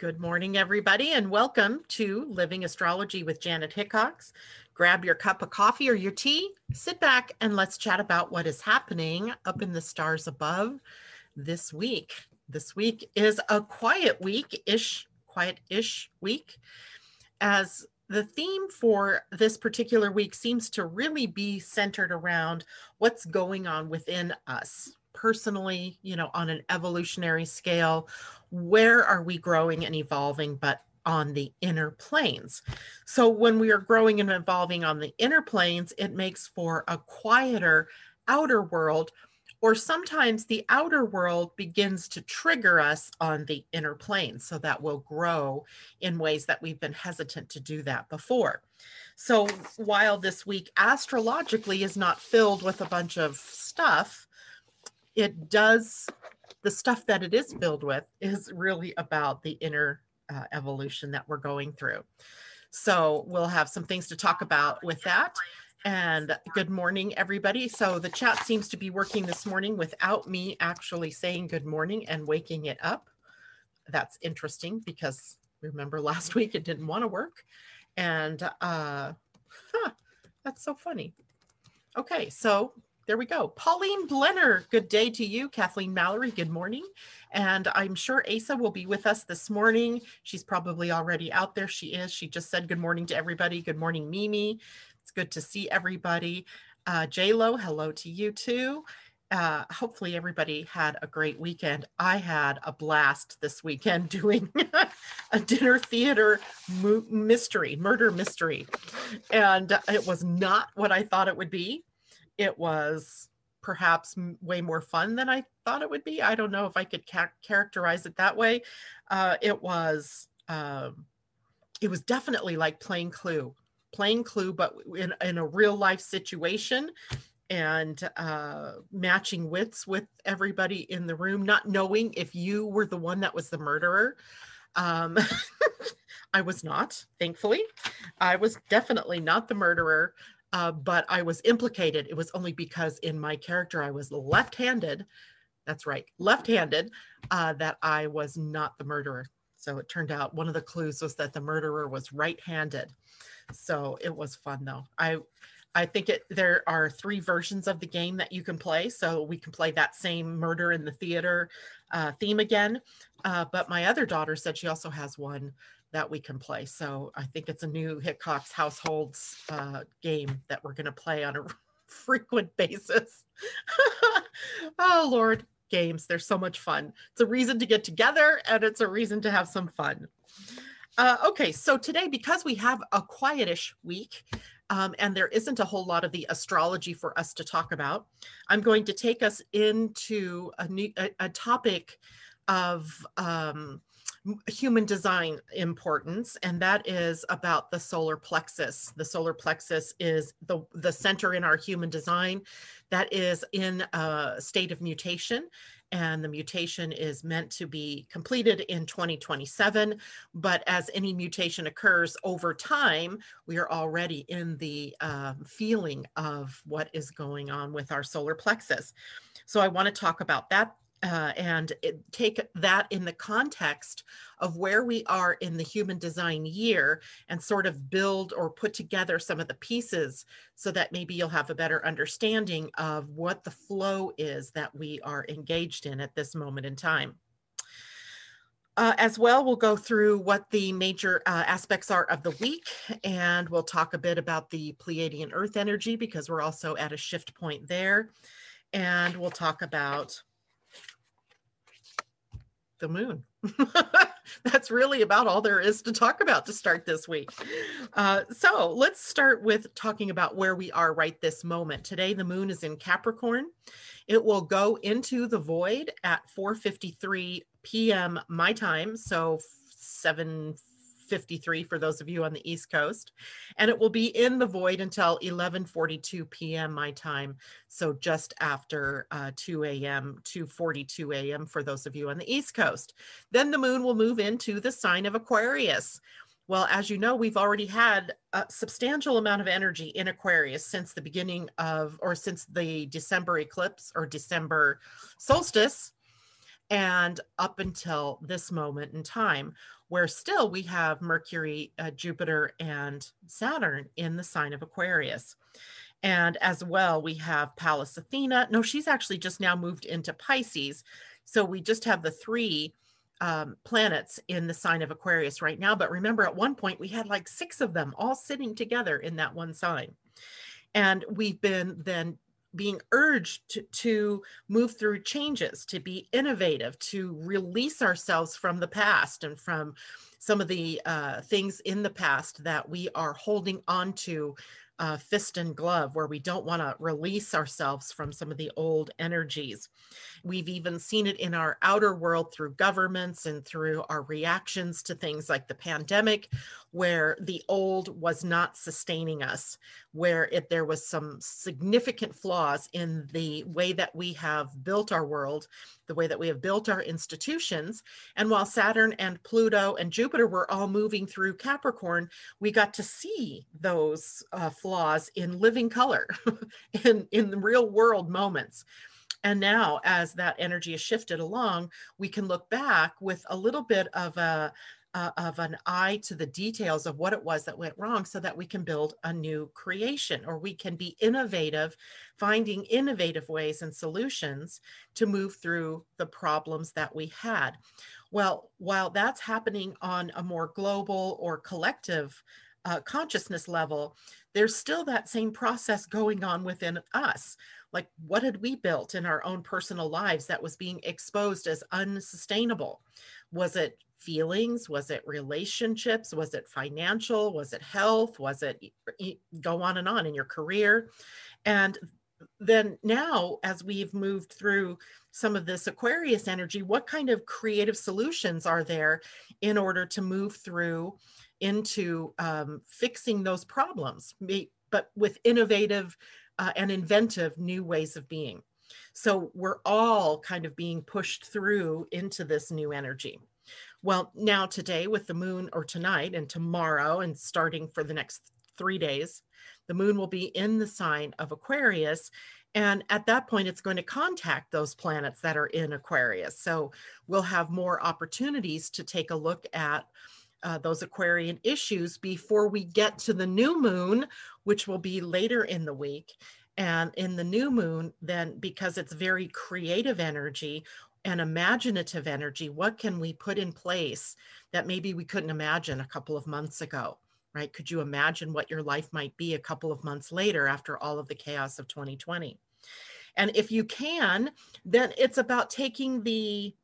Good morning, everybody, and welcome to Living Astrology with Janet Hickox. Grab your cup of coffee or your tea, sit back, and let's chat about what is happening up in the stars above this week. This week is a quiet week ish, quiet ish week, as the theme for this particular week seems to really be centered around what's going on within us personally, you know, on an evolutionary scale, where are we growing and evolving, but on the inner planes. So when we are growing and evolving on the inner planes, it makes for a quieter outer world, or sometimes the outer world begins to trigger us on the inner planes. So that we'll grow in ways that we've been hesitant to do that before. So while this week astrologically is not filled with a bunch of stuff, it does the stuff that it is filled with is really about the inner uh, evolution that we're going through. So we'll have some things to talk about with that. And good morning, everybody. So the chat seems to be working this morning without me actually saying good morning and waking it up. That's interesting because remember last week it didn't want to work. And uh, huh, that's so funny. Okay, so there we go. Pauline Blenner, good day to you. Kathleen Mallory, good morning. And I'm sure Asa will be with us this morning. She's probably already out there. She is. She just said good morning to everybody. Good morning, Mimi. It's good to see everybody. Uh, Lo, hello to you too. Uh, hopefully everybody had a great weekend. I had a blast this weekend doing a dinner theater mystery, murder mystery. And it was not what I thought it would be it was perhaps way more fun than I thought it would be. I don't know if I could ca- characterize it that way. Uh, it was um, it was definitely like playing Clue, playing Clue, but in in a real life situation, and uh, matching wits with everybody in the room, not knowing if you were the one that was the murderer. Um, I was not, thankfully. I was definitely not the murderer uh, but I was implicated. It was only because in my character I was left handed. That's right, left handed, uh, that I was not the murderer. So it turned out one of the clues was that the murderer was right handed. So it was fun though. I I think it there are three versions of the game that you can play. So we can play that same murder in the theater uh, theme again. Uh, but my other daughter said she also has one that we can play. So I think it's a new Hickox Households uh, game that we're going to play on a frequent basis. oh, Lord, games. They're so much fun. It's a reason to get together and it's a reason to have some fun. Uh, okay, so today, because we have a quietish week um, and there isn't a whole lot of the astrology for us to talk about, I'm going to take us into a, new, a, a topic of um, human design importance, and that is about the solar plexus. The solar plexus is the, the center in our human design that is in a state of mutation. And the mutation is meant to be completed in 2027. But as any mutation occurs over time, we are already in the uh, feeling of what is going on with our solar plexus. So I want to talk about that uh, and it, take that in the context of where we are in the human design year and sort of build or put together some of the pieces so that maybe you'll have a better understanding of what the flow is that we are engaged in at this moment in time. Uh, as well, we'll go through what the major uh, aspects are of the week, and we'll talk a bit about the Pleiadian Earth energy because we're also at a shift point there. And we'll talk about the moon. That's really about all there is to talk about to start this week. Uh, so let's start with talking about where we are right this moment. Today, the moon is in Capricorn. It will go into the void at 4:53 p.m. my time, so 7 53 for those of you on the East Coast. And it will be in the void until 11:42 p.m. my time, so just after uh, 2 a.m. 2:42 a.m. for those of you on the East Coast. Then the moon will move into the sign of Aquarius. Well, as you know, we've already had a substantial amount of energy in Aquarius since the beginning of, or since the December eclipse or December solstice and up until this moment in time, where still we have Mercury, uh, Jupiter, and Saturn in the sign of Aquarius. And as well, we have Pallas Athena. No, she's actually just now moved into Pisces. So we just have the three um, planets in the sign of Aquarius right now. But remember, at one point, we had like six of them all sitting together in that one sign. And we've been then being urged to, to, move through changes, to be innovative, to release ourselves from the past and from some of the uh, things in the past that we are holding on to uh, fist and glove, where we don't want to release ourselves from some of the old energies. We've even seen it in our outer world through governments and through our reactions to things like the pandemic, where the old was not sustaining us, where there was some significant flaws in the way that we have built our world, the way that we have built our institutions. And while Saturn and Pluto and Jupiter were all moving through Capricorn, we got to see those uh, flaws in living color, in, in the real world moments. And now, as that energy is shifted along, we can look back with a little bit of a uh, of an eye to the details of what it was that went wrong so that we can build a new creation or we can be innovative finding innovative ways and solutions to move through the problems that we had. Well while that's happening on a more global or collective uh, consciousness level there's still that same process going on within us. Like what had we built in our own personal lives that was being exposed as unsustainable? Was it feelings? Was it relationships? Was it financial? Was it health? Was it go on and on in your career? And then now as we've moved through some of this aquarius energy what kind of creative solutions are there in order to move through into um, fixing those problems? But with innovative uh, and inventive new ways of being. So we're all kind of being pushed through into this new energy well, now today with the moon, or tonight and tomorrow, and starting for the next three days, the moon will be in the sign of Aquarius. And at that point, it's going to contact those planets that are in Aquarius. So we'll have more opportunities to take a look at uh, those Aquarian issues before we get to the new moon, which will be later in the week. And in the new moon, then because it's very creative energy, and imaginative energy what can we put in place that maybe we couldn't imagine a couple of months ago right? Could you imagine what your life might be a couple of months later after all of the chaos of 2020 and if you can then it's about taking the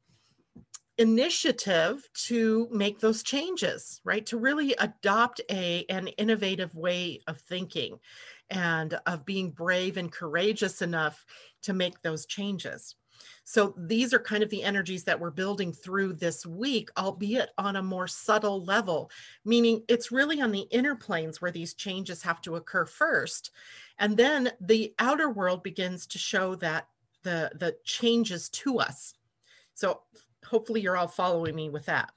initiative to make those changes right? To really adopt a an innovative way of thinking and of being brave and courageous enough to make those changes so these are kind of the energies that we're building through this week, albeit on a more subtle level, meaning it's really on the inner planes where these changes have to occur first. And then the outer world begins to show that the, the changes to us. So hopefully you're all following me with that.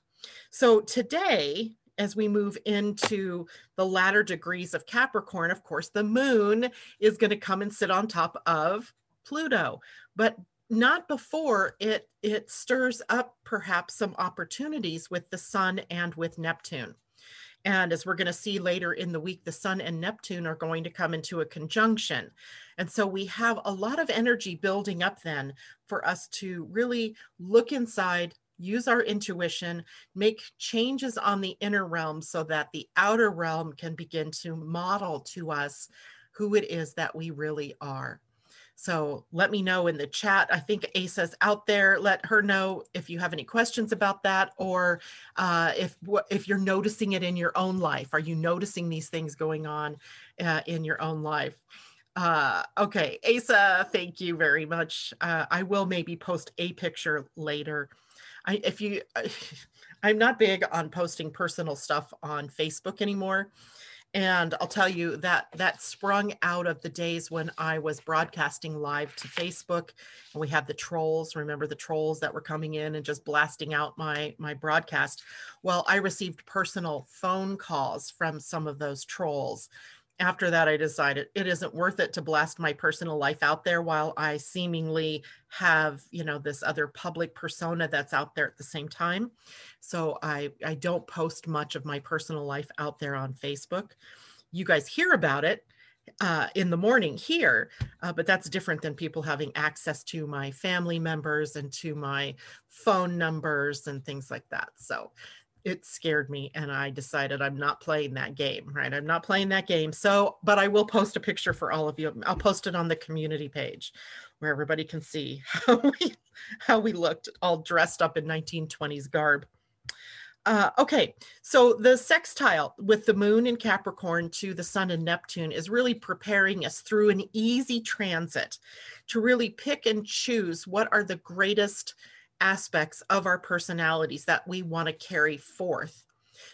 So today, as we move into the latter degrees of Capricorn, of course, the moon is going to come and sit on top of Pluto. But not before it it stirs up perhaps some opportunities with the sun and with neptune. And as we're going to see later in the week the sun and neptune are going to come into a conjunction. And so we have a lot of energy building up then for us to really look inside use our intuition make changes on the inner realm so that the outer realm can begin to model to us who it is that we really are so let me know in the chat. I think Asa's out there. Let her know if you have any questions about that, or uh, if if you're noticing it in your own life. Are you noticing these things going on uh, in your own life? Uh, okay, Asa, thank you very much. Uh, I will maybe post a picture later. I, if you, I'm not big on posting personal stuff on Facebook anymore and i'll tell you that that sprung out of the days when i was broadcasting live to facebook and we had the trolls remember the trolls that were coming in and just blasting out my my broadcast? Well i received personal phone calls from some of those trolls after that, I decided it isn't worth it to blast my personal life out there while I seemingly have, you know, this other public persona that's out there at the same time. So I, I don't post much of my personal life out there on Facebook. You guys hear about it uh, in the morning here, uh, but that's different than people having access to my family members and to my phone numbers and things like that. So it scared me and I decided I'm not playing that game, right? I'm not playing that game. So, but I will post a picture for all of you. I'll post it on the community page where everybody can see how we how we looked all dressed up in 1920s garb. Uh, okay, so the sextile with the moon in Capricorn to the sun in Neptune is really preparing us through an easy transit to really pick and choose what are the greatest aspects of our personalities that we want to carry forth.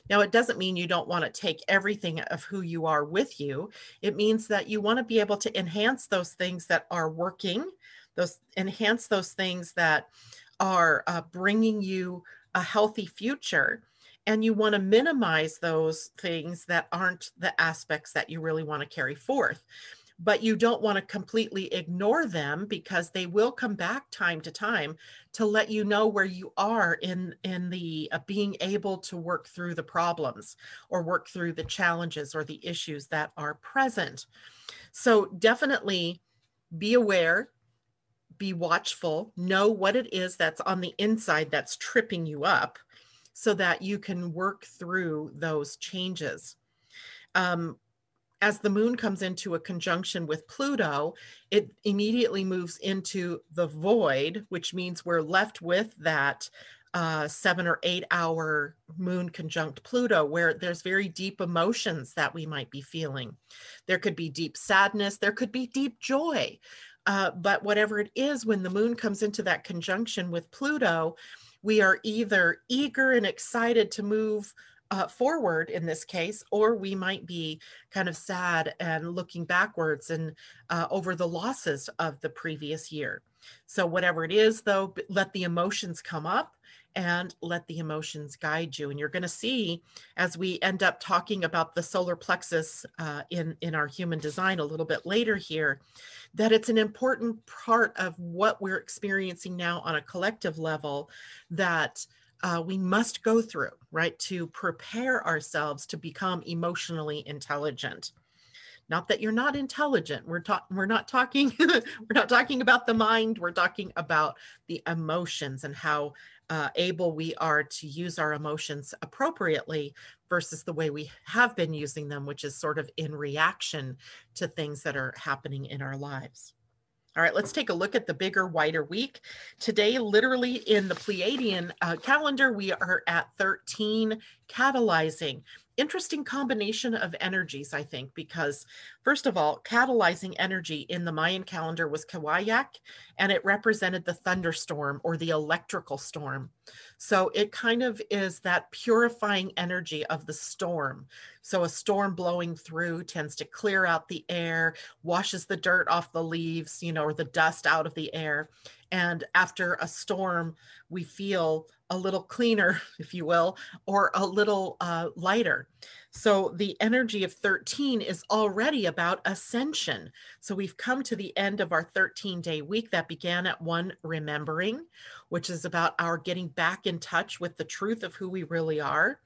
Now, it doesn't mean you don't want to take everything of who you are with you. It means that you want to be able to enhance those things that are working, those enhance those things that are uh, bringing you a healthy future. And you want to minimize those things that aren't the aspects that you really want to carry forth but you don't want to completely ignore them because they will come back time to time to let you know where you are in in the uh, being able to work through the problems or work through the challenges or the issues that are present. So definitely be aware be watchful know what it is that's on the inside that's tripping you up so that you can work through those changes. Um, as the moon comes into a conjunction with Pluto, it immediately moves into the void, which means we're left with that uh, seven or eight hour moon conjunct Pluto, where there's very deep emotions that we might be feeling. There could be deep sadness, there could be deep joy. Uh, but whatever it is, when the moon comes into that conjunction with Pluto, we are either eager and excited to move uh, forward in this case, or we might be kind of sad and looking backwards and uh, over the losses of the previous year. So, whatever it is, though, let the emotions come up and let the emotions guide you. And you're going to see as we end up talking about the solar plexus uh, in, in our human design a little bit later here, that it's an important part of what we're experiencing now on a collective level that uh, we must go through, right, to prepare ourselves to become emotionally intelligent. Not that you're not intelligent. We're talking. We're not talking. we're not talking about the mind. We're talking about the emotions and how uh, able we are to use our emotions appropriately versus the way we have been using them, which is sort of in reaction to things that are happening in our lives. All right, let's take a look at the bigger, wider week. Today, literally in the Pleiadian uh, calendar, we are at 13 catalyzing interesting combination of energies, I think, because first of all, catalyzing energy in the Mayan calendar was Kawayak, and it represented the thunderstorm or the electrical storm. So it kind of is that purifying energy of the storm. So a storm blowing through tends to clear out the air, washes the dirt off the leaves, you know, or the dust out of the air. And after a storm, we feel a little cleaner, if you will, or a little uh, lighter. So the energy of 13 is already about ascension. So we've come to the end of our 13 day week that began at one remembering, which is about our getting back in touch with the truth of who we really are.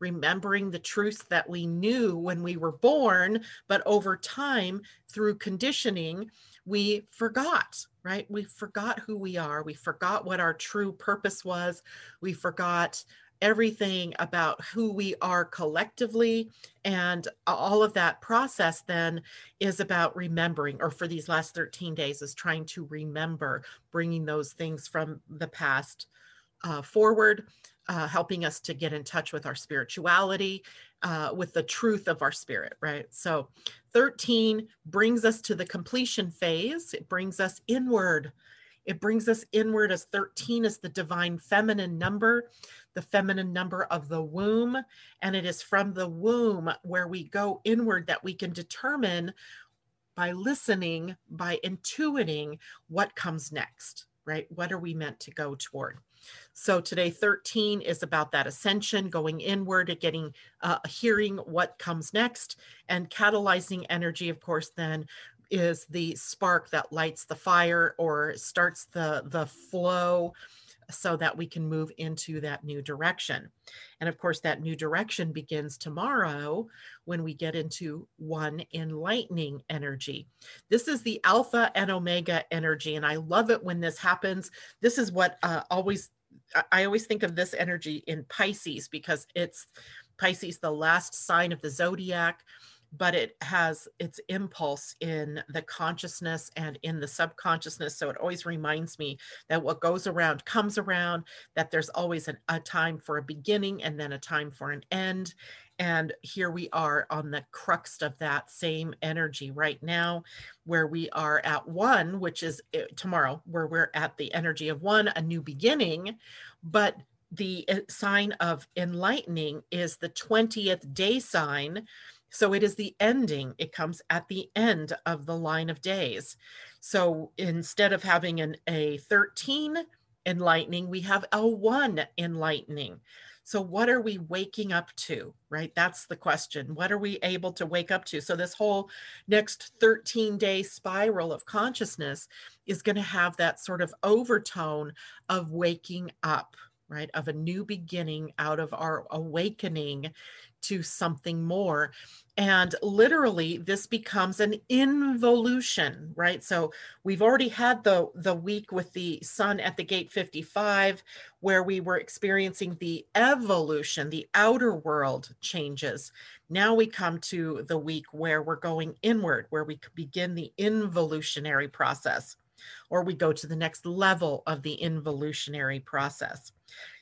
Remembering the truths that we knew when we were born, but over time, through conditioning, we forgot right? We forgot who we are. We forgot what our true purpose was. We forgot everything about who we are collectively. And all of that process then is about remembering, or for these last 13 days, is trying to remember, bringing those things from the past uh, forward, uh, helping us to get in touch with our spirituality, uh, with the truth of our spirit, right? So 13 brings us to the completion phase, it brings us inward. It brings us inward as 13 is the divine feminine number, the feminine number of the womb. And it is from the womb where we go inward that we can determine by listening, by intuiting what comes next, right? What are we meant to go toward? So today, 13 is about that ascension, going inward, and getting, uh, hearing what comes next, and catalyzing energy, of course, then is the spark that lights the fire or starts the the flow so that we can move into that new direction. And of course, that new direction begins tomorrow when we get into one enlightening energy. This is the alpha and omega energy. And I love it when this happens. This is what uh, always, I always think of this energy in Pisces because it's Pisces, the last sign of the zodiac but it has its impulse in the consciousness and in the subconsciousness. So it always reminds me that what goes around comes around, that there's always an, a time for a beginning and then a time for an end. And here we are on the crux of that same energy right now, where we are at one, which is eh, tomorrow, where we're at the energy of one, a new beginning. But the eh, sign of enlightening is the 20th day sign so it is the ending, it comes at the end of the line of days. So instead of having an a 13 enlightening, we have a 1 enlightening. So what are we waking up to, right? That's the question. What are we able to wake up to? So this whole next 13 day spiral of consciousness is going to have that sort of overtone of waking up, right? Of a new beginning out of our awakening to something more. And literally, this becomes an involution, right? So we've already had the, the week with the sun at the gate 55, where we were experiencing the evolution, the outer world changes. Now we come to the week where we're going inward, where we begin the involutionary process, or we go to the next level of the involutionary process.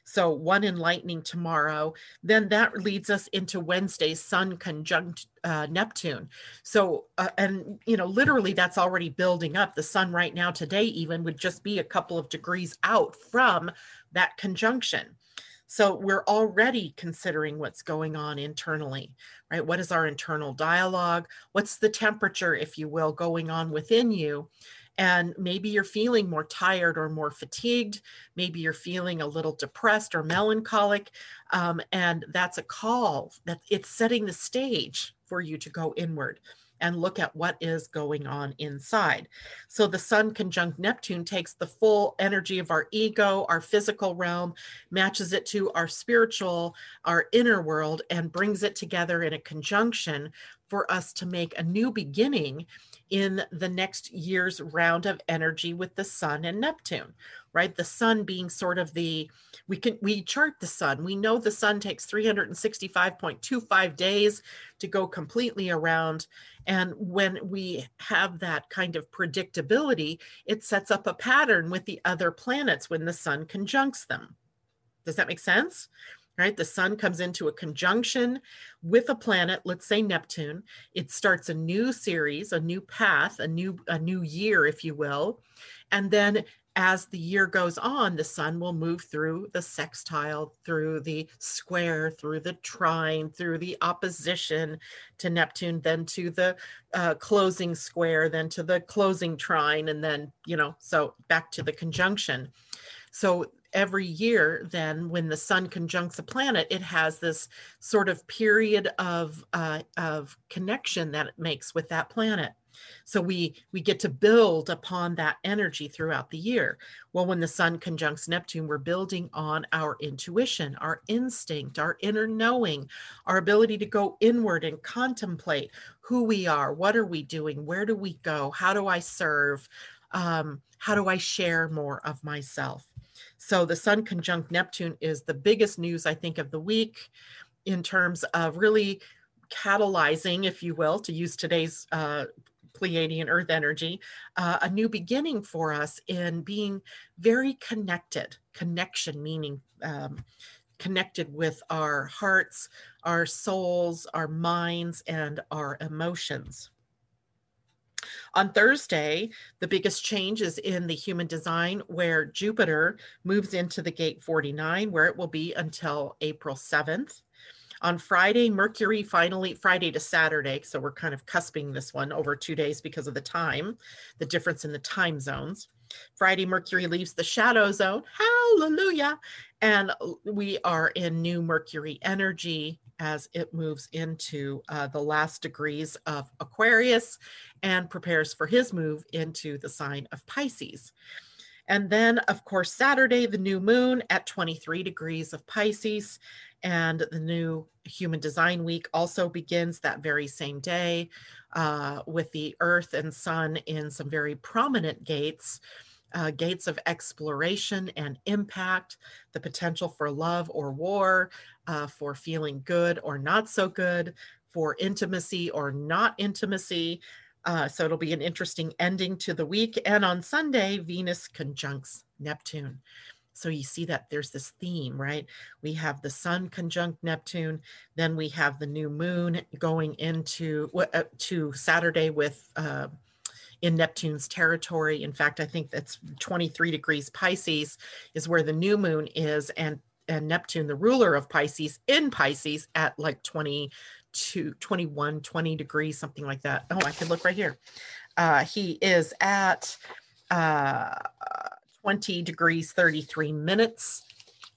So one enlightening tomorrow. Then that leads us into Wednesday's Sun conjunct uh, Neptune. So, uh, and you know, literally that's already building up. The Sun right now, today, even would just be a couple of degrees out from that conjunction. So we're already considering what's going on internally, right? What is our internal dialogue? What's the temperature, if you will, going on within you? And maybe you're feeling more tired or more fatigued maybe you're feeling a little depressed or melancholic um, and that's a call that it's setting the stage for you to go inward and look at what is going on inside. So the sun conjunct Neptune takes the full energy of our ego, our physical realm, matches it to our spiritual, our inner world, and brings it together in a conjunction for us to make a new beginning in the next year's round of energy with the sun and Neptune, right? The sun being sort of the, we can, we chart the sun. We know the sun takes 365.25 days to go completely around. And when we have that kind of predictability, it sets up a pattern with the other planets when the sun conjuncts them. Does that make sense? Right? The sun comes into a conjunction with a planet, let's say Neptune. It starts a new series, a new path, a new a new year, if you will. And then as the year goes on, the sun will move through the sextile, through the square, through the trine, through the opposition to Neptune, then to the uh, closing square, then to the closing trine, and then, you know, so back to the conjunction. So every year then when the sun conjuncts a planet it has this sort of period of uh, of connection that it makes with that planet. So we we get to build upon that energy throughout the year. Well when the sun conjuncts neptune we're building on our intuition our instinct our inner knowing our ability to go inward and contemplate who we are what are we doing where do we go how do i serve um, how do i share more of myself so the Sun conjunct Neptune is the biggest news, I think, of the week in terms of really catalyzing, if you will, to use today's uh, Pleiadian Earth energy, uh, a new beginning for us in being very connected. Connection meaning um, connected with our hearts, our souls, our minds, and our emotions. On Thursday, the biggest change is in the human design where Jupiter moves into the gate 49, where it will be until April 7th. On Friday, Mercury finally, Friday to Saturday, so we're kind of cusping this one over two days because of the time, the difference in the time zones. Friday, Mercury leaves the shadow zone. Hallelujah. And we are in new Mercury energy as it moves into uh, the last degrees of Aquarius and prepares for his move into the sign of Pisces. And then, of course, Saturday, the new moon at 23 degrees of Pisces. And the new Human Design Week also begins that very same day uh, with the Earth and Sun in some very prominent gates. Uh, gates of exploration and impact, the potential for love or war, uh, for feeling good or not so good, for intimacy or not intimacy, uh, so it'll be an interesting ending to the week. And on Sunday, Venus conjuncts Neptune. So you see that there's this theme, right? We have the sun conjunct Neptune, then we have the new moon going into uh, to Saturday with uh, in Neptune's territory. In fact, I think that's 23 degrees Pisces is where the new moon is, and and Neptune, the ruler of Pisces, in Pisces at like 20 to 21, 20 degrees, something like that. Oh, I could look right here. Uh, he is at uh, 20 degrees, 33 minutes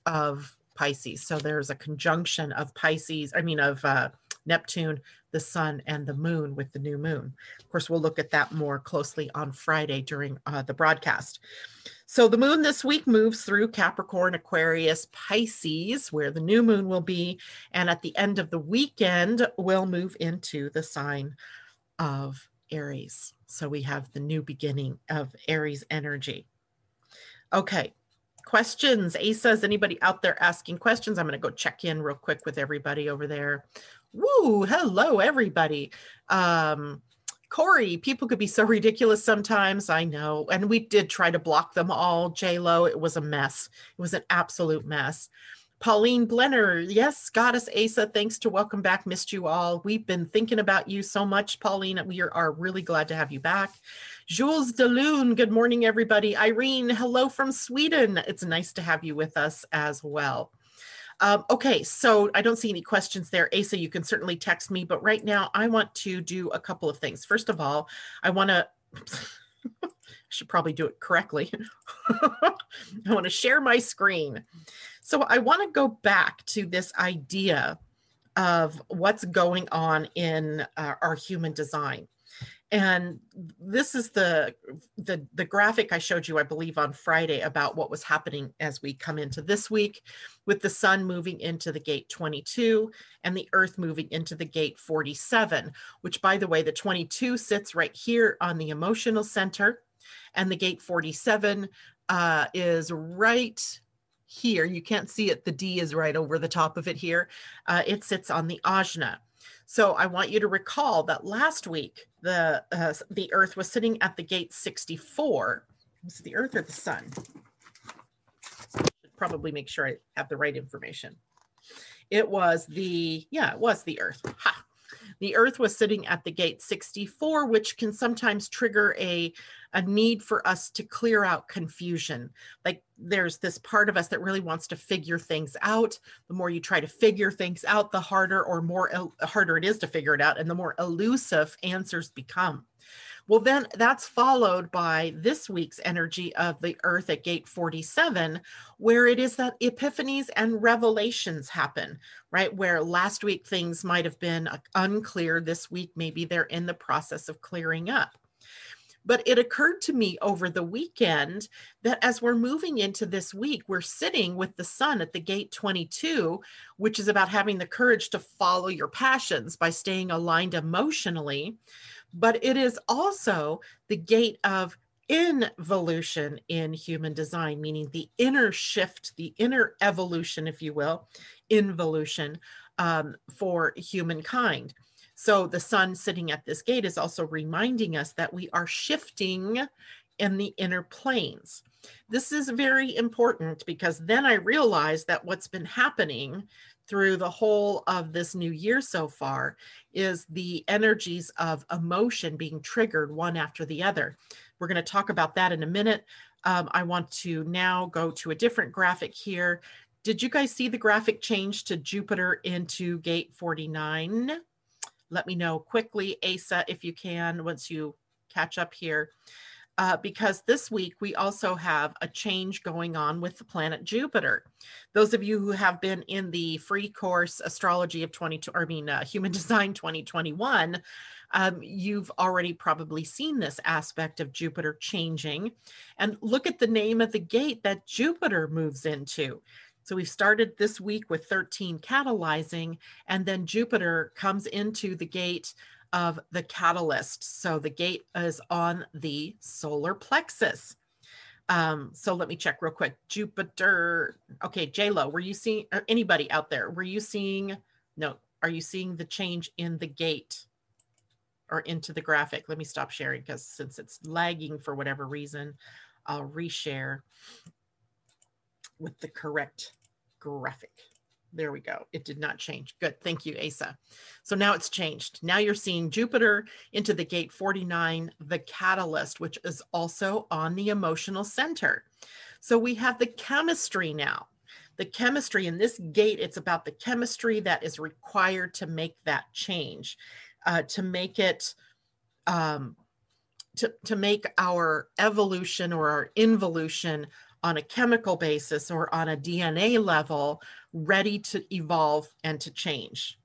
of Pisces. So there's a conjunction of Pisces, I mean, of uh, Neptune, the sun, and the moon with the new moon. Of course, we'll look at that more closely on Friday during uh, the broadcast. So the moon this week moves through Capricorn, Aquarius, Pisces, where the new moon will be. And at the end of the weekend, we'll move into the sign of Aries. So we have the new beginning of Aries energy. Okay, questions. Asa, is anybody out there asking questions? I'm going to go check in real quick with everybody over there. Woo, hello, everybody. Um, Corey, people could be so ridiculous sometimes. I know. And we did try to block them all. J Lo, it was a mess. It was an absolute mess. Pauline Blenner, yes, Goddess Asa, thanks to welcome back. Missed you all. We've been thinking about you so much, Pauline. We are really glad to have you back. Jules DeLune, good morning, everybody. Irene, hello from Sweden. It's nice to have you with us as well. Um, okay, so I don't see any questions there. Asa, you can certainly text me, but right now I want to do a couple of things. First of all, I want to, I should probably do it correctly. I want to share my screen. So I want to go back to this idea of what's going on in uh, our human design and this is the, the the graphic i showed you i believe on friday about what was happening as we come into this week with the sun moving into the gate 22 and the earth moving into the gate 47 which by the way the 22 sits right here on the emotional center and the gate 47 uh, is right here. You can't see it. The d is right over the top of it here. Uh, it sits on the ajna so I want you to recall that last week the uh, the Earth was sitting at the gate 64. Was it the Earth or the Sun? Should probably make sure I have the right information. It was the yeah, it was the Earth. Ha. The Earth was sitting at the gate 64, which can sometimes trigger a a need for us to clear out confusion. Like there's this part of us that really wants to figure things out. The more you try to figure things out, the harder or more el- harder it is to figure it out, and the more elusive answers become. Well, then that's followed by this week's energy of the earth at gate 47, where it is that epiphanies and revelations happen, right? Where last week things might have been uh, unclear. This week, maybe they're in the process of clearing up. But it occurred to me over the weekend that as we're moving into this week, we're sitting with the sun at the gate 22, which is about having the courage to follow your passions by staying aligned emotionally. But it is also the gate of involution in human design, meaning the inner shift, the inner evolution, if you will, involution um, for humankind. So the sun sitting at this gate is also reminding us that we are shifting in the inner planes. This is very important because then I realized that what's been happening through the whole of this new year so far is the energies of emotion being triggered one after the other. We're going to talk about that in a minute. Um, I want to now go to a different graphic here. Did you guys see the graphic change to Jupiter into gate 49? Let me know quickly, Asa, if you can, once you catch up here. uh, because this week we also have a change going on with the planet Jupiter. Those of you who have been in the free course Astrology of 22, I mean, uh, Human Design 2021, um, you've already probably seen this aspect of Jupiter changing. And look at the name of the gate that Jupiter moves into. So we've started this week with 13 catalyzing, and then Jupiter comes into the gate of the catalyst. So the gate is on the solar plexus. Um, so let me check real quick. Jupiter. Okay, JLo, were you seeing anybody out there? Were you seeing? No, are you seeing the change in the gate or into the graphic? Let me stop sharing because since it's lagging for whatever reason, I'll reshare with the correct graphic. There we go. It did not change. Good. Thank you, Asa. So now it's changed. Now you're seeing Jupiter into the gate 49, the catalyst, which is also on the emotional center. So we have the chemistry now. The chemistry in this gate, it's about the chemistry that is required to make that change, uh, to make it, um, to, to make our evolution or our involution on a chemical basis or on a DNA level ready to evolve and to change.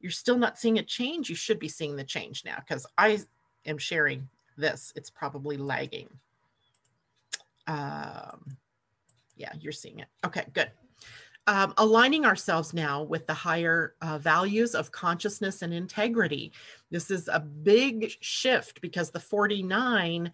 You're still not seeing a change. You should be seeing the change now because I am sharing this. It's probably lagging. Um, yeah, you're seeing it. Okay, good. Um, aligning ourselves now with the higher uh, values of consciousness and integrity. This is a big shift because the 49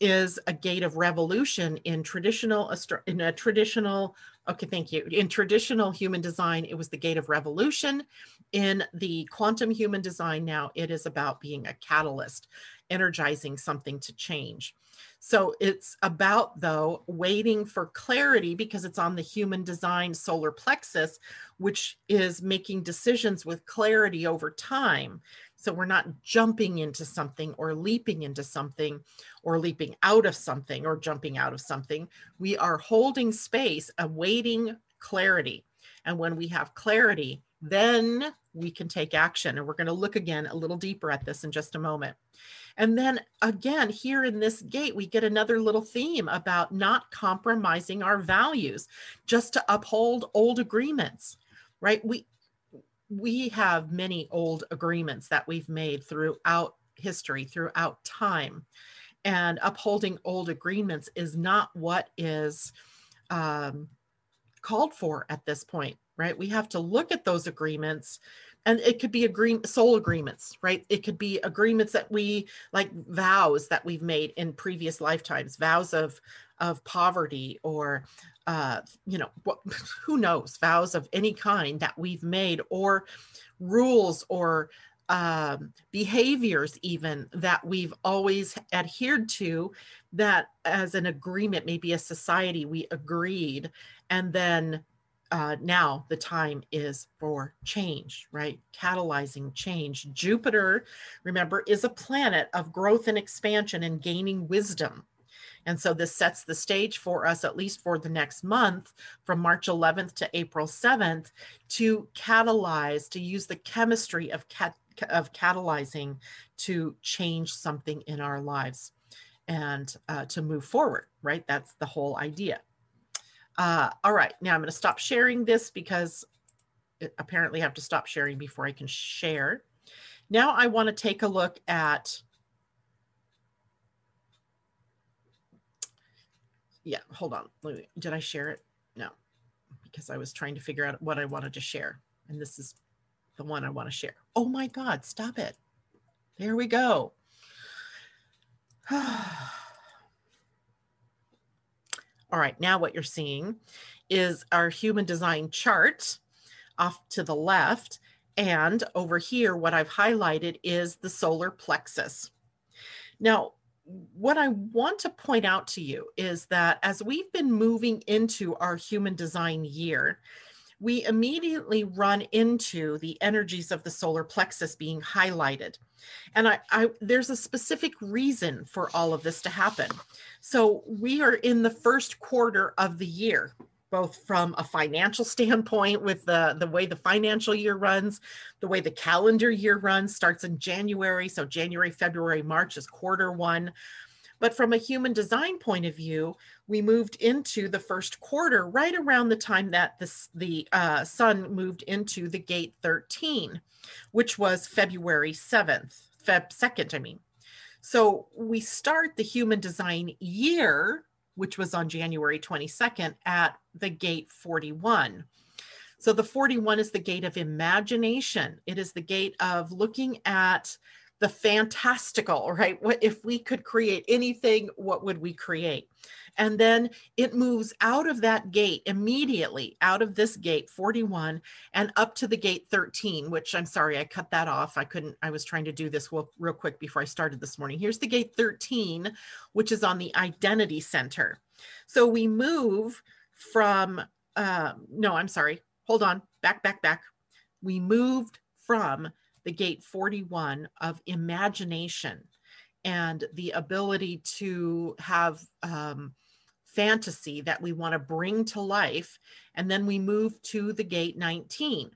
is a gate of revolution in traditional in a traditional okay thank you. In traditional human design it was the gate of revolution. In the quantum human design now it is about being a catalyst energizing something to change. So it's about though waiting for clarity because it's on the human design solar plexus which is making decisions with clarity over time so we're not jumping into something or leaping into something or leaping out of something or jumping out of something. We are holding space, awaiting clarity. And when we have clarity, then we can take action. And we're going to look again a little deeper at this in just a moment. And then again, here in this gate, we get another little theme about not compromising our values just to uphold old agreements, right? We we have many old agreements that we've made throughout history, throughout time. And upholding old agreements is not what is um, called for at this point, right? We have to look at those agreements and it could be agree soul agreements right it could be agreements that we like vows that we've made in previous lifetimes vows of of poverty or uh, you know, what, who knows, vows of any kind that we've made, or rules or um, behaviors, even that we've always adhered to, that as an agreement, maybe a society, we agreed. And then uh, now the time is for change, right? Catalyzing change. Jupiter, remember, is a planet of growth and expansion and gaining wisdom. And so this sets the stage for us, at least for the next month, from March 11th to April 7th, to catalyze, to use the chemistry of, cat, of catalyzing to change something in our lives and uh, to move forward, right? That's the whole idea. Uh, all right, now I'm going to stop sharing this because it, apparently I have to stop sharing before I can share. Now I want to take a look at yeah, hold on. Did I share it? No, because I was trying to figure out what I wanted to share. And this is the one I want to share. Oh my God, stop it. There we go. All right, now what you're seeing is our human design chart off to the left. And over here, what I've highlighted is the solar plexus. Now, what I want to point out to you is that as we've been moving into our human design year, we immediately run into the energies of the solar plexus being highlighted. And I, I, there's a specific reason for all of this to happen. So we are in the first quarter of the year both from a financial standpoint with the, the way the financial year runs, the way the calendar year runs starts in January. So January, February, March is quarter one. But from a human design point of view, we moved into the first quarter right around the time that this, the uh, sun moved into the gate 13, which was February 7th, Feb 2nd, I mean. So we start the human design year, which was on January 22nd, at the gate 41. So the 41 is the gate of imagination. It is the gate of looking at the fantastical, right? What if we could create anything, what would we create? And then it moves out of that gate immediately, out of this gate 41 and up to the gate 13, which I'm sorry, I cut that off. I couldn't, I was trying to do this real, real quick before I started this morning. Here's the gate 13, which is on the identity center. So we move from, uh, no, I'm sorry, hold on, back, back, back. We moved from the gate 41 of imagination and the ability to have um, fantasy that we want to bring to life. And then we move to the gate 19.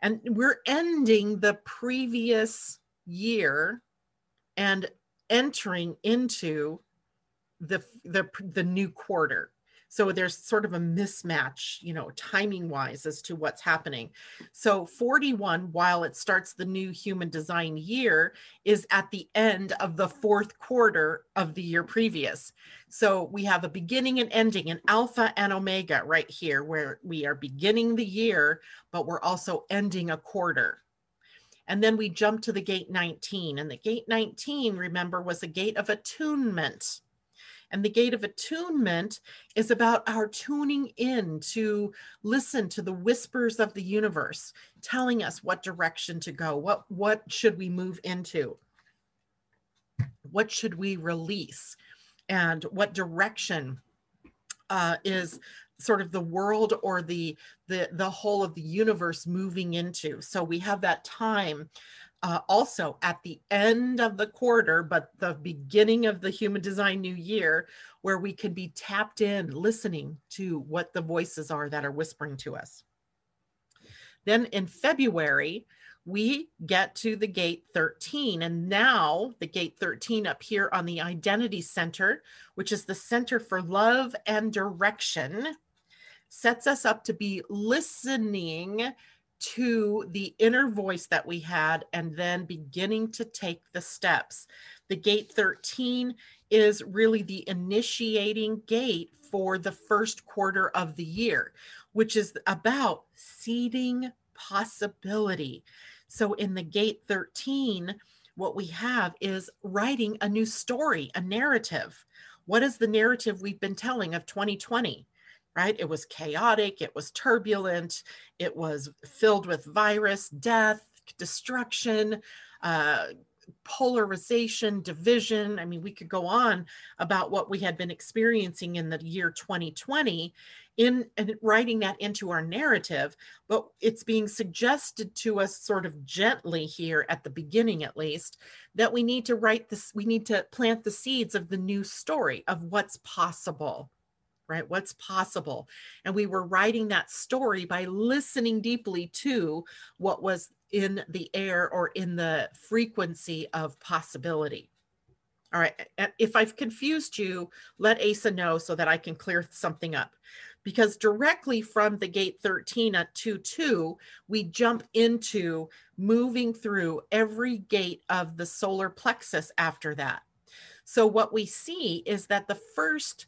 And we're ending the previous year and entering into the, the, the new quarter. So there's sort of a mismatch, you know, timing wise as to what's happening. So 41, while it starts the new human design year, is at the end of the fourth quarter of the year previous. So we have a beginning and ending, an alpha and omega right here, where we are beginning the year, but we're also ending a quarter. And then we jump to the gate 19. And the gate 19, remember, was a gate of attunement and the gate of attunement is about our tuning in to listen to the whispers of the universe, telling us what direction to go, what, what should we move into, what should we release, and what direction uh, is sort of the world or the the the whole of the universe moving into? So we have that time uh, also at the end of the quarter, but the beginning of the Human Design New Year, where we can be tapped in, listening to what the voices are that are whispering to us. Then in February, we get to the gate 13. And now the gate 13 up here on the Identity Center, which is the Center for Love and Direction, sets us up to be listening to the inner voice that we had and then beginning to take the steps. The gate 13 is really the initiating gate for the first quarter of the year, which is about seeding possibility. So in the gate 13, what we have is writing a new story, a narrative. What is the narrative we've been telling of 2020? Right? It was chaotic, it was turbulent, it was filled with virus, death, destruction, uh, polarization, division. I mean, we could go on about what we had been experiencing in the year 2020 in writing that into our narrative, but it's being suggested to us sort of gently here at the beginning, at least, that we need to write this, we need to plant the seeds of the new story of what's possible right? What's possible? And we were writing that story by listening deeply to what was in the air or in the frequency of possibility. All right. If I've confused you, let Asa know so that I can clear something up. Because directly from the gate 13 at 2 2, we jump into moving through every gate of the solar plexus after that. So, what we see is that the first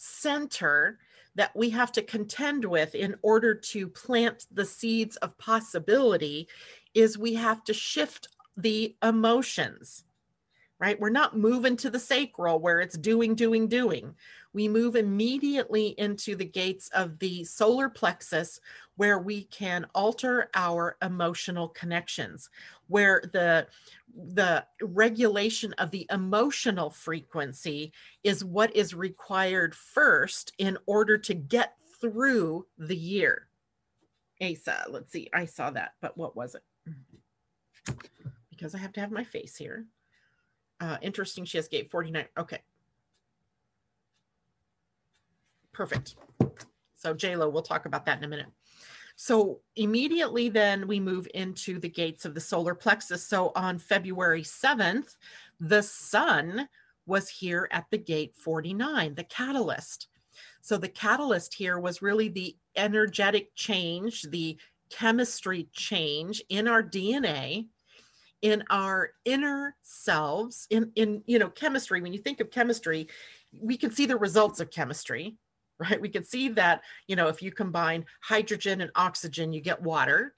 center that we have to contend with in order to plant the seeds of possibility is we have to shift the emotions right? We're not moving to the sacral where it's doing doing doing. We move immediately into the gates of the solar plexus where we can alter our emotional connections where the the regulation of the emotional frequency is what is required first in order to get through the year. Asa let's see. I saw that but what was it? Mm-hmm. Because i have to have my face here uh interesting she has gate 49 okay Perfect. So JLo, we'll talk about that in a minute. So immediately then we move into the gates of the solar plexus. So on February 7th, the sun was here at the gate 49, the catalyst. So the catalyst here was really the energetic change, the chemistry change in our DNA in our inner selves in in you know chemistry when you think of chemistry we can see the results of chemistry right we can see that you know if you combine hydrogen and oxygen you get water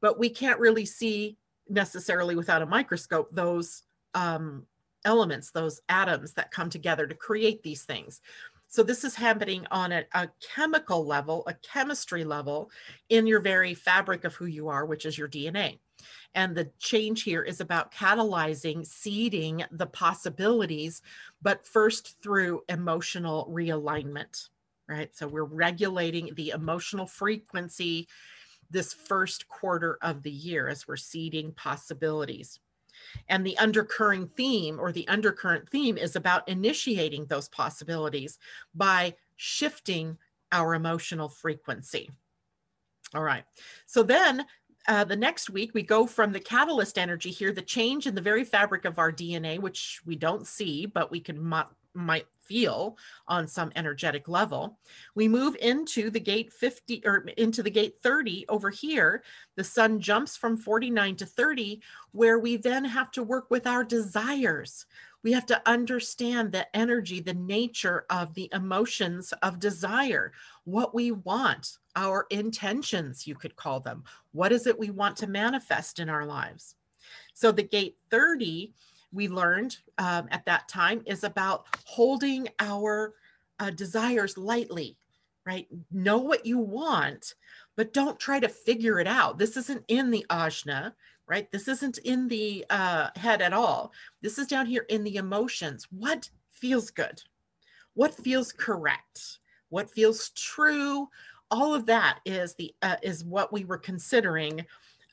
but we can't really see necessarily without a microscope those um, elements those atoms that come together to create these things so this is happening on a, a, chemical level, a chemistry level in your very fabric of who you are, which is your DNA. And the change here is about catalyzing, seeding the possibilities, but first through emotional realignment, right? So we're regulating the emotional frequency this first quarter of the year as we're seeding possibilities. And the undercurrent theme or the undercurrent theme is about initiating those possibilities by shifting our emotional frequency. All right. So then uh, the next week, we go from the catalyst energy here, the change in the very fabric of our DNA, which we don't see, but we can mo- might feel on some energetic level. We move into the gate 50 or into the gate 30 over here. The sun jumps from 49 to 30, where we then have to work with our desires. We have to understand the energy, the nature of the emotions of desire, what we want, our intentions, you could call them. What is it we want to manifest in our lives? So the gate 30 we learned um, at that time is about holding our uh, desires lightly, right? Know what you want, but don't try to figure it out. This isn't in the ajna, right? This isn't in the uh, head at all. This is down here in the emotions. What feels good? What feels correct? What feels true? All of that is the uh, is what we were considering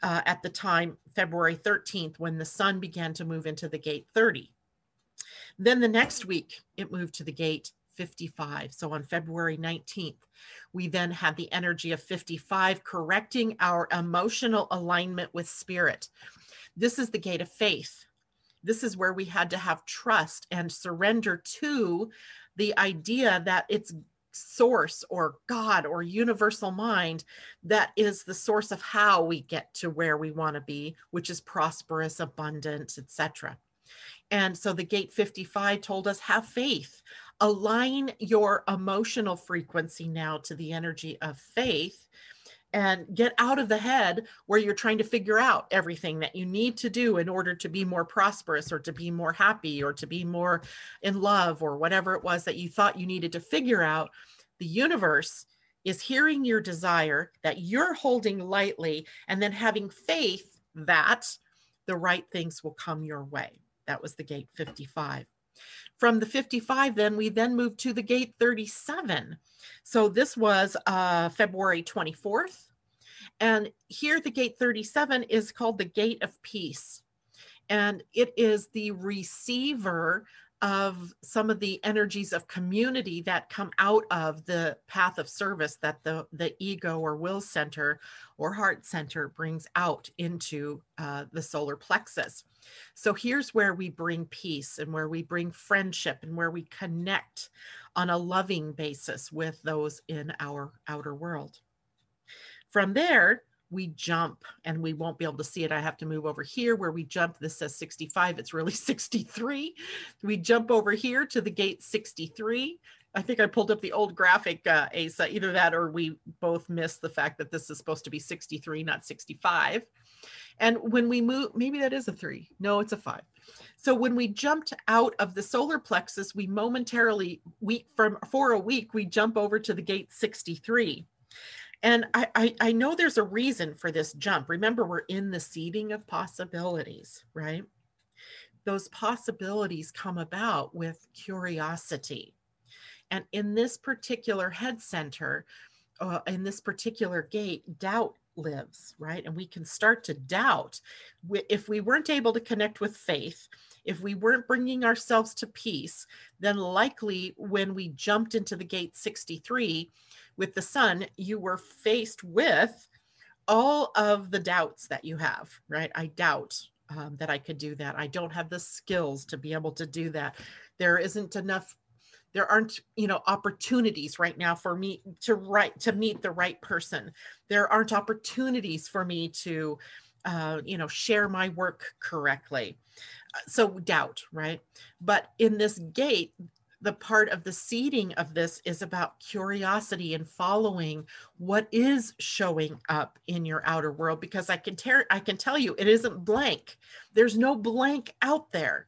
uh, at the time, February 13th, when the sun began to move into the gate 30. Then the next week, it moved to the gate 55. So on February 19th, we then had the energy of 55 correcting our emotional alignment with spirit. This is the gate of faith. This is where we had to have trust and surrender to the idea that it's source or God or universal mind that is the source of how we get to where we want to be, which is prosperous, abundant, etc. And so the gate 55 told us have faith. Align your emotional frequency now to the energy of faith and get out of the head where you're trying to figure out everything that you need to do in order to be more prosperous or to be more happy or to be more in love or whatever it was that you thought you needed to figure out. The universe is hearing your desire that you're holding lightly and then having faith that the right things will come your way. That was the gate 55. From the 55, then we then moved to the gate 37. So this was uh, February 24th. And here, the gate 37 is called the gate of peace. And it is the receiver of some of the energies of community that come out of the path of service that the, the ego or will center or heart center brings out into uh, the solar plexus. So here's where we bring peace and where we bring friendship and where we connect on a loving basis with those in our outer world. From there, we jump and we won't be able to see it. I have to move over here where we jump. This says 65, it's really 63. We jump over here to the gate 63. I think I pulled up the old graphic, uh, Asa, either that or we both missed the fact that this is supposed to be 63, not 65. And when we move, maybe that is a three. No, it's a five. So when we jumped out of the solar plexus, we momentarily, we from for a week, we jump over to the gate 63. And I, I, I know there's a reason for this jump. Remember, we're in the seeding of possibilities, right? Those possibilities come about with curiosity. And in this particular head center, uh, in this particular gate, doubt lives, right? And we can start to doubt. If we weren't able to connect with faith, if we weren't bringing ourselves to peace, then likely when we jumped into the gate 63, with the sun, you were faced with all of the doubts that you have, right? I doubt um, that I could do that. I don't have the skills to be able to do that. There isn't enough there aren't you know opportunities right now for me to write to meet the right person there aren't opportunities for me to uh, you know share my work correctly uh, so doubt right but in this gate the part of the seeding of this is about curiosity and following what is showing up in your outer world because i can tear i can tell you it isn't blank. There's no blank out there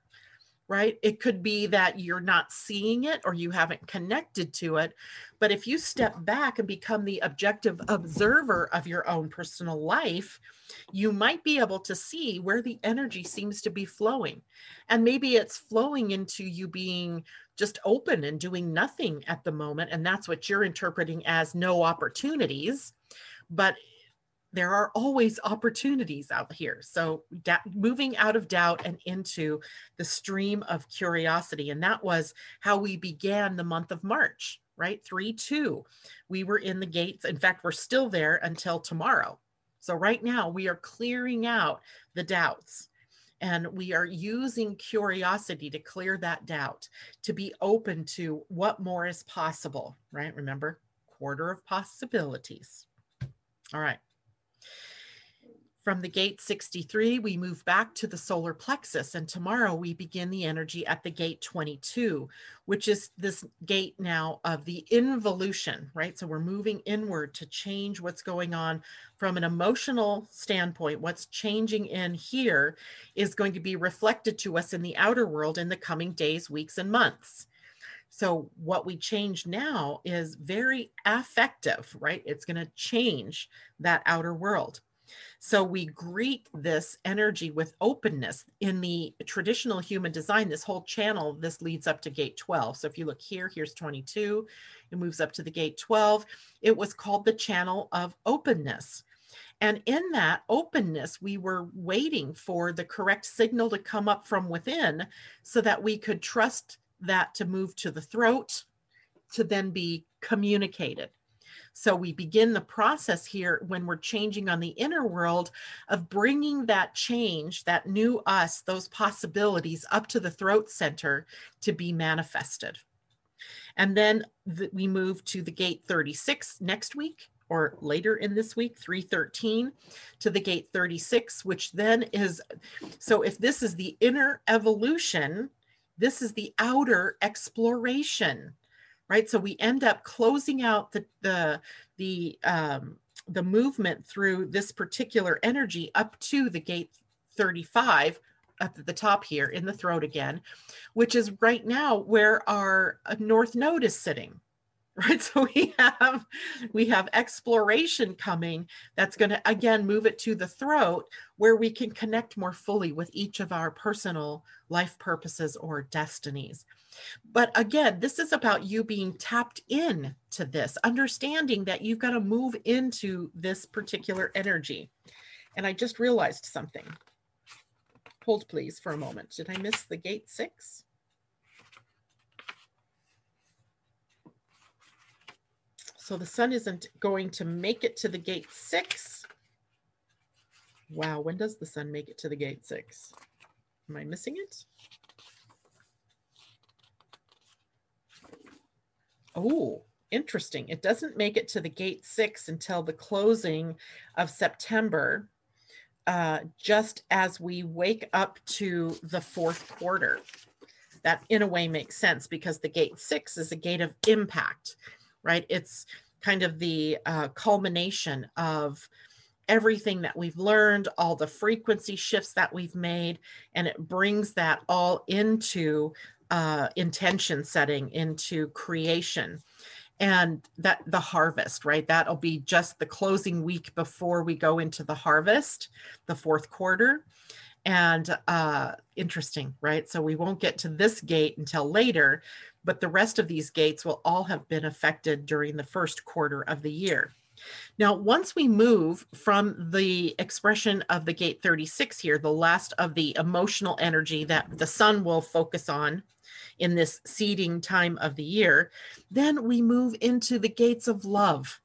right? It could be that you're not seeing it or you haven't connected to it. But if you step back and become the objective observer of your own personal life, you might be able to see where the energy seems to be flowing. And maybe it's flowing into you being just open and doing nothing at the moment. And that's what you're interpreting as no opportunities. But there are always opportunities out here. So da- moving out of doubt and into the stream of curiosity. And that was how we began the month of March, right? 3 2. We were in the gates. In fact, we're still there until tomorrow. So right now we are clearing out the doubts. And we are using curiosity to clear that doubt, to be open to what more is possible, right? Remember, quarter of possibilities. All right. From the gate 63, we move back to the solar plexus, and tomorrow we begin the energy at the gate 22, which is this gate now of the involution, right? So we're moving inward to change what's going on from an emotional standpoint. What's changing in here is going to be reflected to us in the outer world in the coming days, weeks, and months. So, what we change now is very affective, right? It's going to change that outer world. So we greet this energy with openness. In the traditional human design, this whole channel, this leads up to gate 12. So if you look here, here's 22, it moves up to the gate 12. It was called the channel of openness. And in that openness, we were waiting for the correct signal to come up from within so that we could trust that to move to the throat to then be communicated. So we begin the process here when we're changing on the inner world of bringing that change, that new us, those possibilities up to the throat center to be manifested. And then the, we move to the gate 36 next week or later in this week 313 to the gate 36 which then is so if this is the inner evolution this is the outer exploration right? So we end up closing out the the the um, the movement through this particular energy up to the gate 35 up at the top here in the throat again, which is right now where our uh, north node is sitting right? So we have we have exploration coming that's going to again move it to the throat where we can connect more fully with each of our personal life purposes or destinies. But again this is about you being tapped in to this understanding that you've got to move into this particular energy. And i just realized something. Hold please for a moment. Did i miss the gate 6 So the sun isn't going to make it to the gate six. Wow, when does the sun make it to the gate six? Am I missing it? Oh, interesting. It doesn't make it to the gate six until the closing of September, uh, just as we wake up to the fourth quarter. That in a way makes sense because the gate six is a gate of impact right? It's kind of the uh, culmination of everything that we've learned, all the frequency shifts that we've made, and it brings that all into uh, intention setting, into creation. And that the harvest, right? That'll be just the closing week before we go into the harvest, the fourth quarter and uh, interesting, right? So we won't get to this gate until later, but the rest of these gates will all have been affected during the first quarter of the year. Now, once we move from the expression of the gate 36 here, the last of the emotional energy that the sun will focus on in this seeding time of the year, then we move into the gates of love.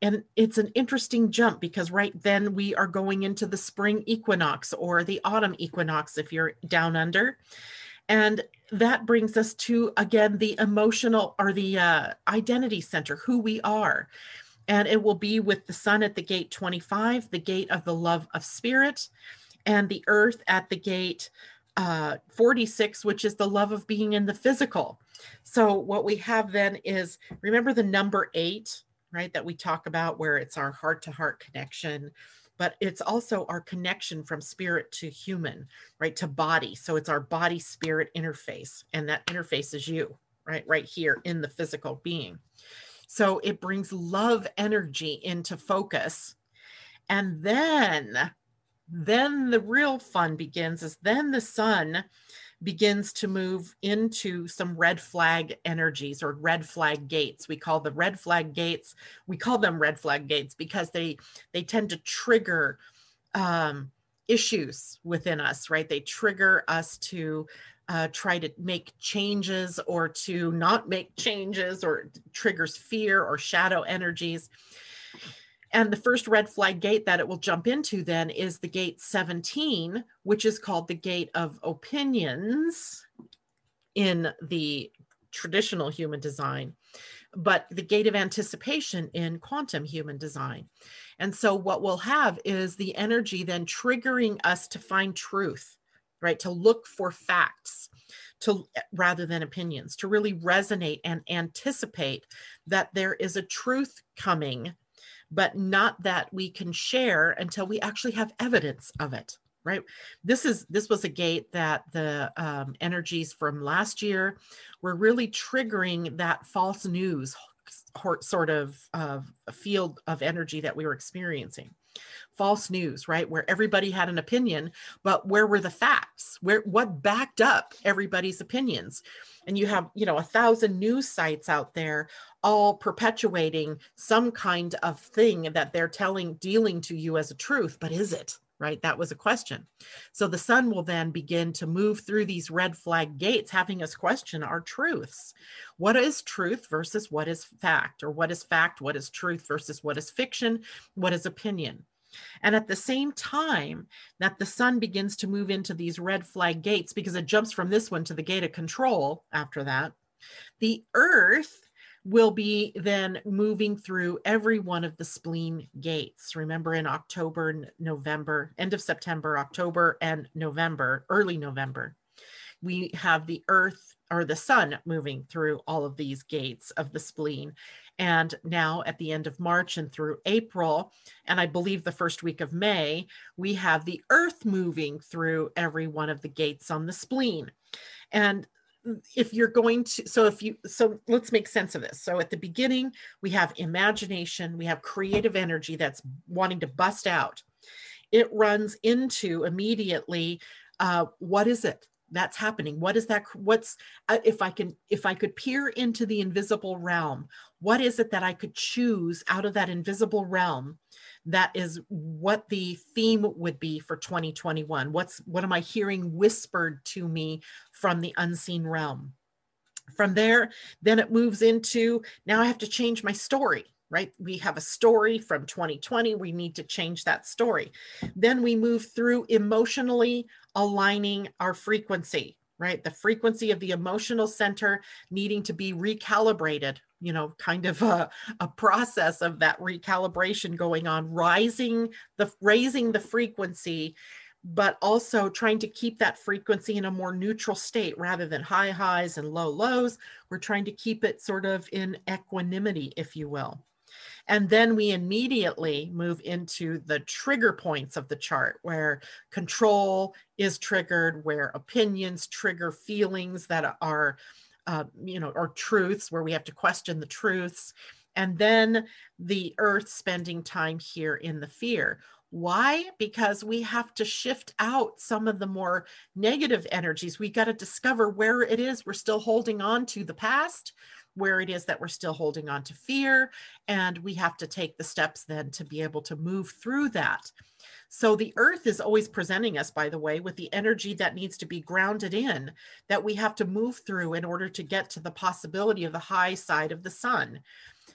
and it's an interesting jump because right then we are going into the spring equinox or the autumn equinox if you're down under and that brings us to again the emotional or the uh, identity center who we are. And it will be with the sun at the gate 25 the gate of the love of spirit and the earth at the gate uh, 46 which is the love of being in the physical. So what we have then is remember the number eight right that we talk about where it's our heart to heart connection but it's also our connection from spirit to human right to body. So it's our body spirit interface and that interface is you right right here in the physical being. So it brings love energy into focus and then then the real fun begins is then the sun begins to move into some red flag energies or red flag gates. We call the red flag gates we call them red flag gates because they they tend to trigger um, issues within us right? They trigger us to uh, try to make changes or to not make changes or triggers fear or shadow energies and the first red flag gate that it will jump into then is the gate 17, which is called the gate of opinions in the traditional human design, but the gate of anticipation in quantum human design. And so what we'll have is the energy then triggering us to find truth, right? To look for facts to rather than opinions, to really resonate and anticipate that there is a truth coming but not that we can share until we actually have evidence of it right? This is this was a gate that the um, energies from last year were really triggering that false news sort of uh, field of energy that we were experiencing false news right? Where everybody had an opinion but where were the facts? Where what backed up everybody's opinions? And you have you know a thousand news sites out there all perpetuating some kind of thing that they're telling dealing to you as a truth but is it right? That was a question. So the sun will then begin to move through these red flag gates having us question our truths. What is truth versus what is fact? Or what is fact what is truth versus what is fiction what is opinion? And at the same time that the sun begins to move into these red flag gates because it jumps from this one to the gate of control after that the earth will be then moving through every one of the spleen gates. Remember in October, November, end of September, October, and November, early November, we have the earth or the sun moving through all of these gates of the spleen. And now at the end of March and through April, and I believe the first week of May, we have the earth moving through every one of the gates on the spleen. And if you're going to so if you so let's make sense of this. So at the beginning we have imagination we have creative energy that's wanting to bust out. It runs into immediately uh, what is it that's happening? What is that what's uh, if i can if i could peer into the invisible realm what is it that i could choose out of that invisible realm that is what the theme would be for 2021 what's what am i hearing whispered to me from the unseen realm? From there then it moves into now i have to change my story right? We have a story from 2020 we need to change that story. Then we move through emotionally aligning our frequency right? The frequency of the emotional center needing to be recalibrated you know kind of a, a process of that recalibration going on rising the raising the frequency but also trying to keep that frequency in a more neutral state rather than high highs and low lows. We're trying to keep it sort of in equanimity if you will. And then we immediately move into the trigger points of the chart where control is triggered, where opinions trigger feelings that are uh, you know, or truths where we have to question the truths. And then the earth spending time here in the fear. Why? Because we have to shift out some of the more negative energies. We got to discover where it is we're still holding on to the past, where it is that we're still holding on to fear. And we have to take the steps then to be able to move through that. So the earth is always presenting us, by the way, with the energy that needs to be grounded in, that we have to move through in order to get to the possibility of the high side of the sun.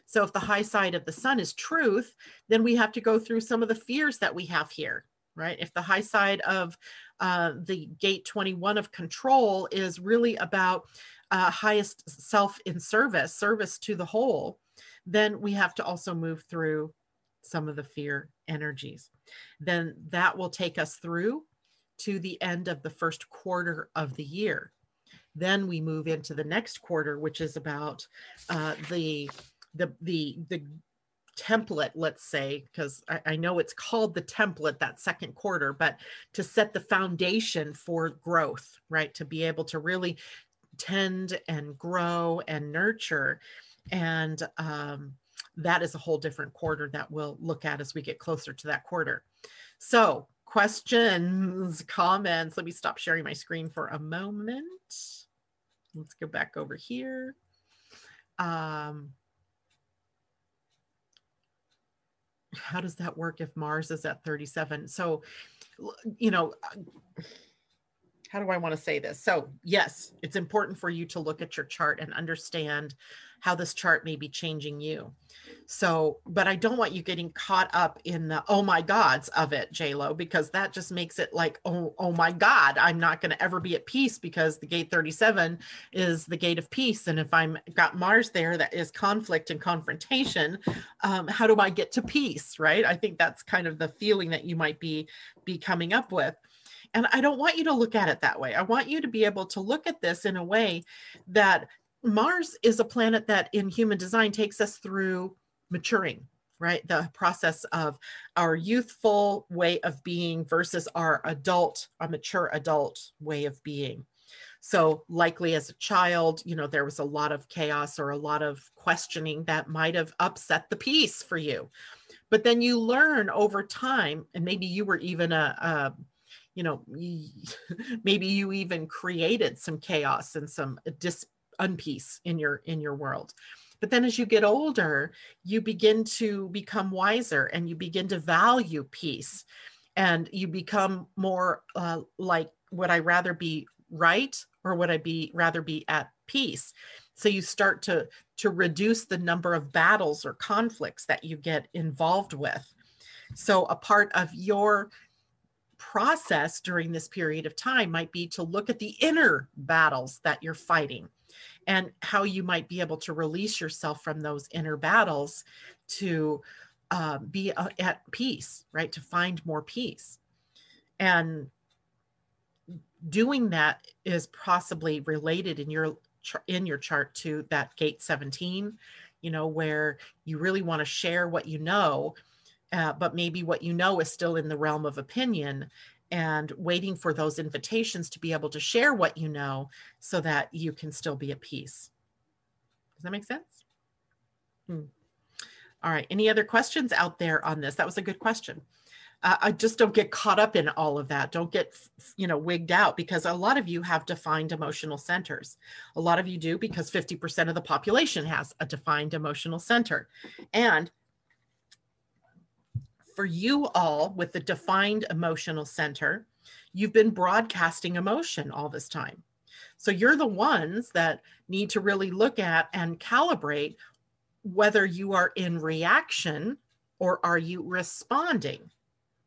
So if the high side of the sun is truth, then we have to go through some of the fears that we have here, right? If the high side of uh, the gate 21 of control is really about uh, highest self in service, service to the whole, then we have to also move through some of the fear energies. Then that will take us through to the end of the first quarter of the year. Then we move into the next quarter, which is about uh, the the the the template, let's say, because I, I, know it's called the template that second quarter, but to set the foundation for growth, right? To be able to really tend and grow and nurture. And um, that is a whole different quarter that we'll look at as we get closer to that quarter. So, questions, comments. Let me stop sharing my screen for a moment. Let's go back over here. Um, how does that work if Mars is at 37? So, you know, how do I want to say this? So, yes, it's important for you to look at your chart and understand how this chart may be changing you. So, but I don't want you getting caught up in the oh my gods of it, JLo, because that just makes it like, oh, oh my God, I'm not going to ever be at peace because the gate 37 is the gate of peace. And if I'm got Mars there, that is conflict and confrontation. Um, how do I get to peace? Right. I think that's kind of the feeling that you might be be coming up with. And I don't want you to look at it that way. I want you to be able to look at this in a way that Mars is a planet that in human design takes us through maturing, right? The process of our youthful way of being versus our adult, a mature adult way of being. So, likely as a child, you know, there was a lot of chaos or a lot of questioning that might have upset the peace for you. But then you learn over time, and maybe you were even a, a you know maybe you even created some chaos and some dis unpeace in your in your world. But then as you get older you begin to become wiser and you begin to value peace. And you become more uh, like would i rather be right or would i be rather be at peace? So you start to to reduce the number of battles or conflicts that you get involved with. So a part of your process during this period of time might be to look at the inner battles that you're fighting and how you might be able to release yourself from those inner battles to uh, be at peace, right? To find more peace. And doing that is possibly related in your in your chart to that gate 17 you know where you really want to share what you know uh, but maybe what you know is still in the realm of opinion and waiting for those invitations to be able to share what you know so that you can still be at peace. Does that make sense? Hmm. All right. Any other questions out there on this? That was a good question. Uh, I just don't get caught up in all of that. Don't get, you know, wigged out because a lot of you have defined emotional centers. A lot of you do because 50% of the population has a defined emotional center. And for you all with the defined emotional center, you've been broadcasting emotion all this time. So you're the ones that need to really look at and calibrate whether you are in reaction or are you responding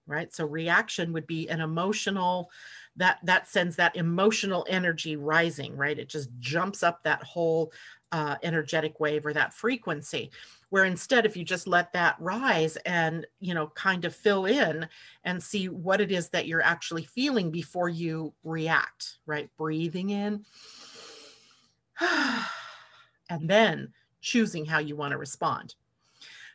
right? So reaction would be an emotional that that sends that emotional energy rising right? It just jumps up that whole uh, energetic wave or that frequency where instead if you just let that rise and you know kind of fill in and see what it is that you're actually feeling before you react right? Breathing in and then choosing how you want to respond.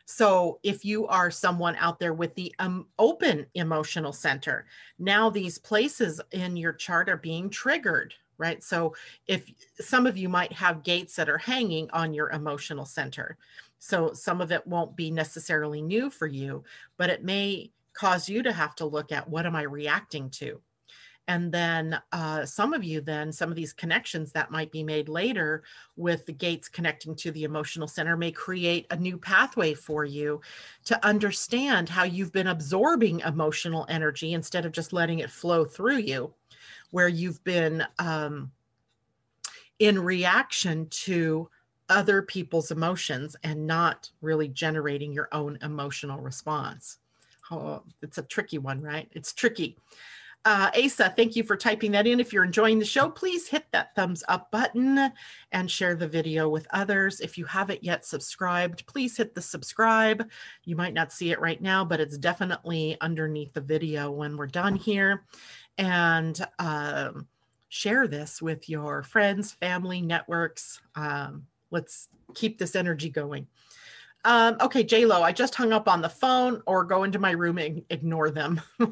So if you are someone out there with the um, open emotional center now these places in your chart are being triggered right? So if some of you might have gates that are hanging on your emotional center. So some of it won't be necessarily new for you, but it may cause you to have to look at what am I reacting to? And then uh, some of you, then some of these connections that might be made later with the gates connecting to the emotional center may create a new pathway for you to understand how you've been absorbing emotional energy instead of just letting it flow through you, where you've been um, in reaction to other people's emotions and not really generating your own emotional response. Oh, it's a tricky one, right? It's tricky. Uh, Asa, thank you for typing that in. If you're enjoying the show, please hit that thumbs up button and share the video with others. If you haven't yet subscribed, please hit the subscribe. You might not see it right now, but it's definitely underneath the video when we're done here. And um, share this with your friends, family, networks. Um, let's keep this energy going. Um, okay, J Lo, I just hung up on the phone or go into my room and ignore them.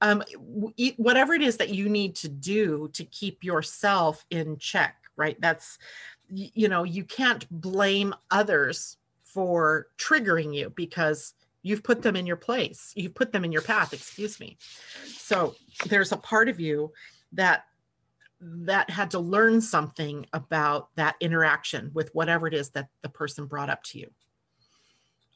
um, whatever it is that you need to do to keep yourself in check, right? That's, you know, you can't blame others for triggering you because you've put them in your place, you've put them in your path, excuse me. So there's a part of you that that had to learn something about that interaction with whatever it is that the person brought up to you.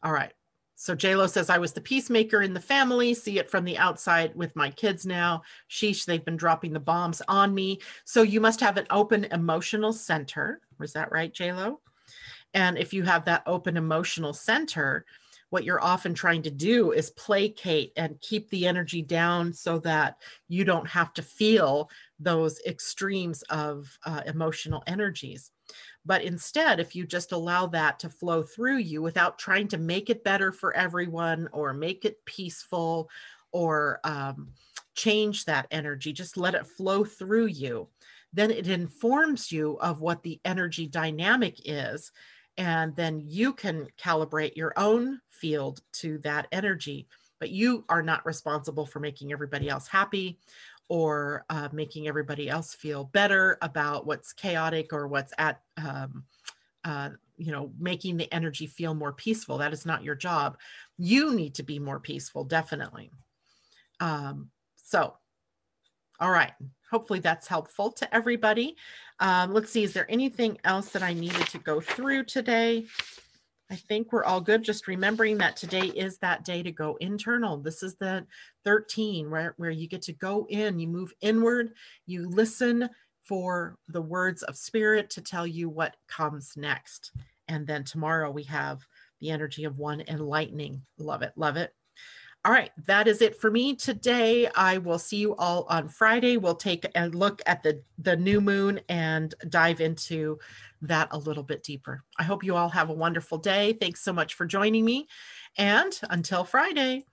All right. So JLo says, I was the peacemaker in the family, see it from the outside with my kids now. Sheesh, they've been dropping the bombs on me. So you must have an open emotional center. Was that right, JLo? And if you have that open emotional center, what you're often trying to do is placate and keep the energy down so that you don't have to feel those extremes of uh, emotional energies. But instead, if you just allow that to flow through you without trying to make it better for everyone or make it peaceful or um, change that energy, just let it flow through you, then it informs you of what the energy dynamic is. And then you can calibrate your own field to that energy. But you are not responsible for making everybody else happy or uh, making everybody else feel better about what's chaotic or what's at um, uh, you know making the energy feel more peaceful that is not your job you need to be more peaceful definitely um, so all right hopefully that's helpful to everybody um, let's see is there anything else that i needed to go through today I think we're all good. Just remembering that today is that day to go internal. This is the 13 where, where you get to go in, you move inward, you listen for the words of spirit to tell you what comes next. And then tomorrow we have the energy of one enlightening. Love it. Love it. All right, that is it for me today. I will see you all on Friday. We'll take a look at the the new moon and dive into that a little bit deeper. I hope you all have a wonderful day. Thanks so much for joining me. And until Friday,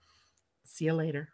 see you later.